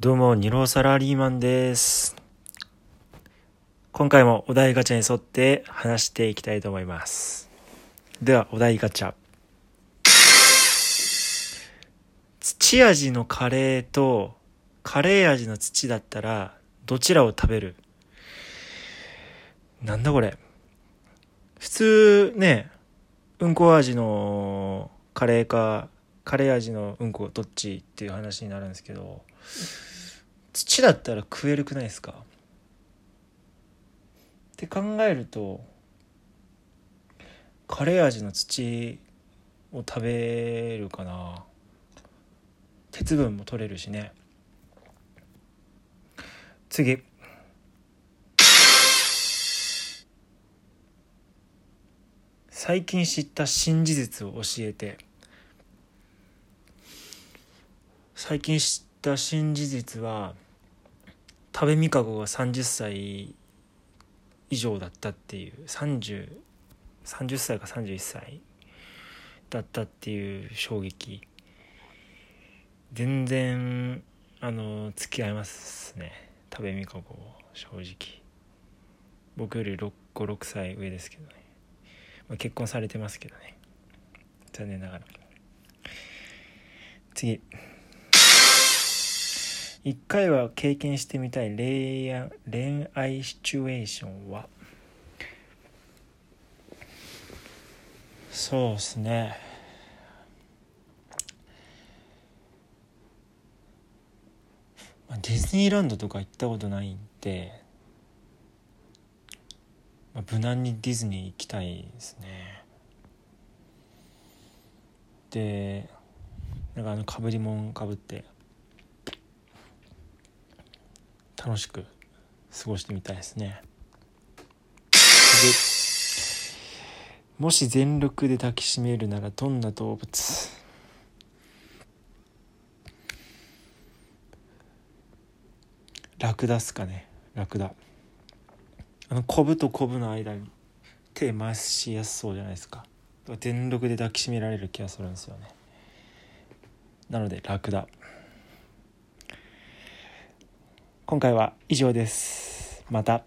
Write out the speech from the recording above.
どうも、ニローサラリーマンです。今回もお題ガチャに沿って話していきたいと思います。では、お題ガチャ。土味のカレーとカレー味の土だったら、どちらを食べる？なんだこれ？普通ね、うんこ味のカレーか、カレー味のうんこどっちっていう話になるんですけど、土だったら食えるくないですか？って考えるとカレー味の土を食べるかな。鉄分も取れるしね。次。最近知った新事実を教えて。最近知った新事実は多部未華子が30歳以上だったっていう3030歳か31歳だったっていう衝撃。全然あの付き合いますね多部未華子正直。僕より56歳上ですけどね、まあ、結婚されてますけどね。残念ながら。次。一回は経験してみたい恋愛シチュエーションは？そうですね。ディズニーランドとか行ったことないんで、まあ、無難にディズニー行きたいですね。でなんかあのかぶりもんかぶって楽しく過ごしてみたいですね。でもし全力で抱きしめるならどんな動物？ラクダっすかね。ラクダ。あのコブとコブの間に手回しやすそうじゃないですか。全力で抱きしめられる気がするんですよね。なのでラクダ。今回は以上です。また。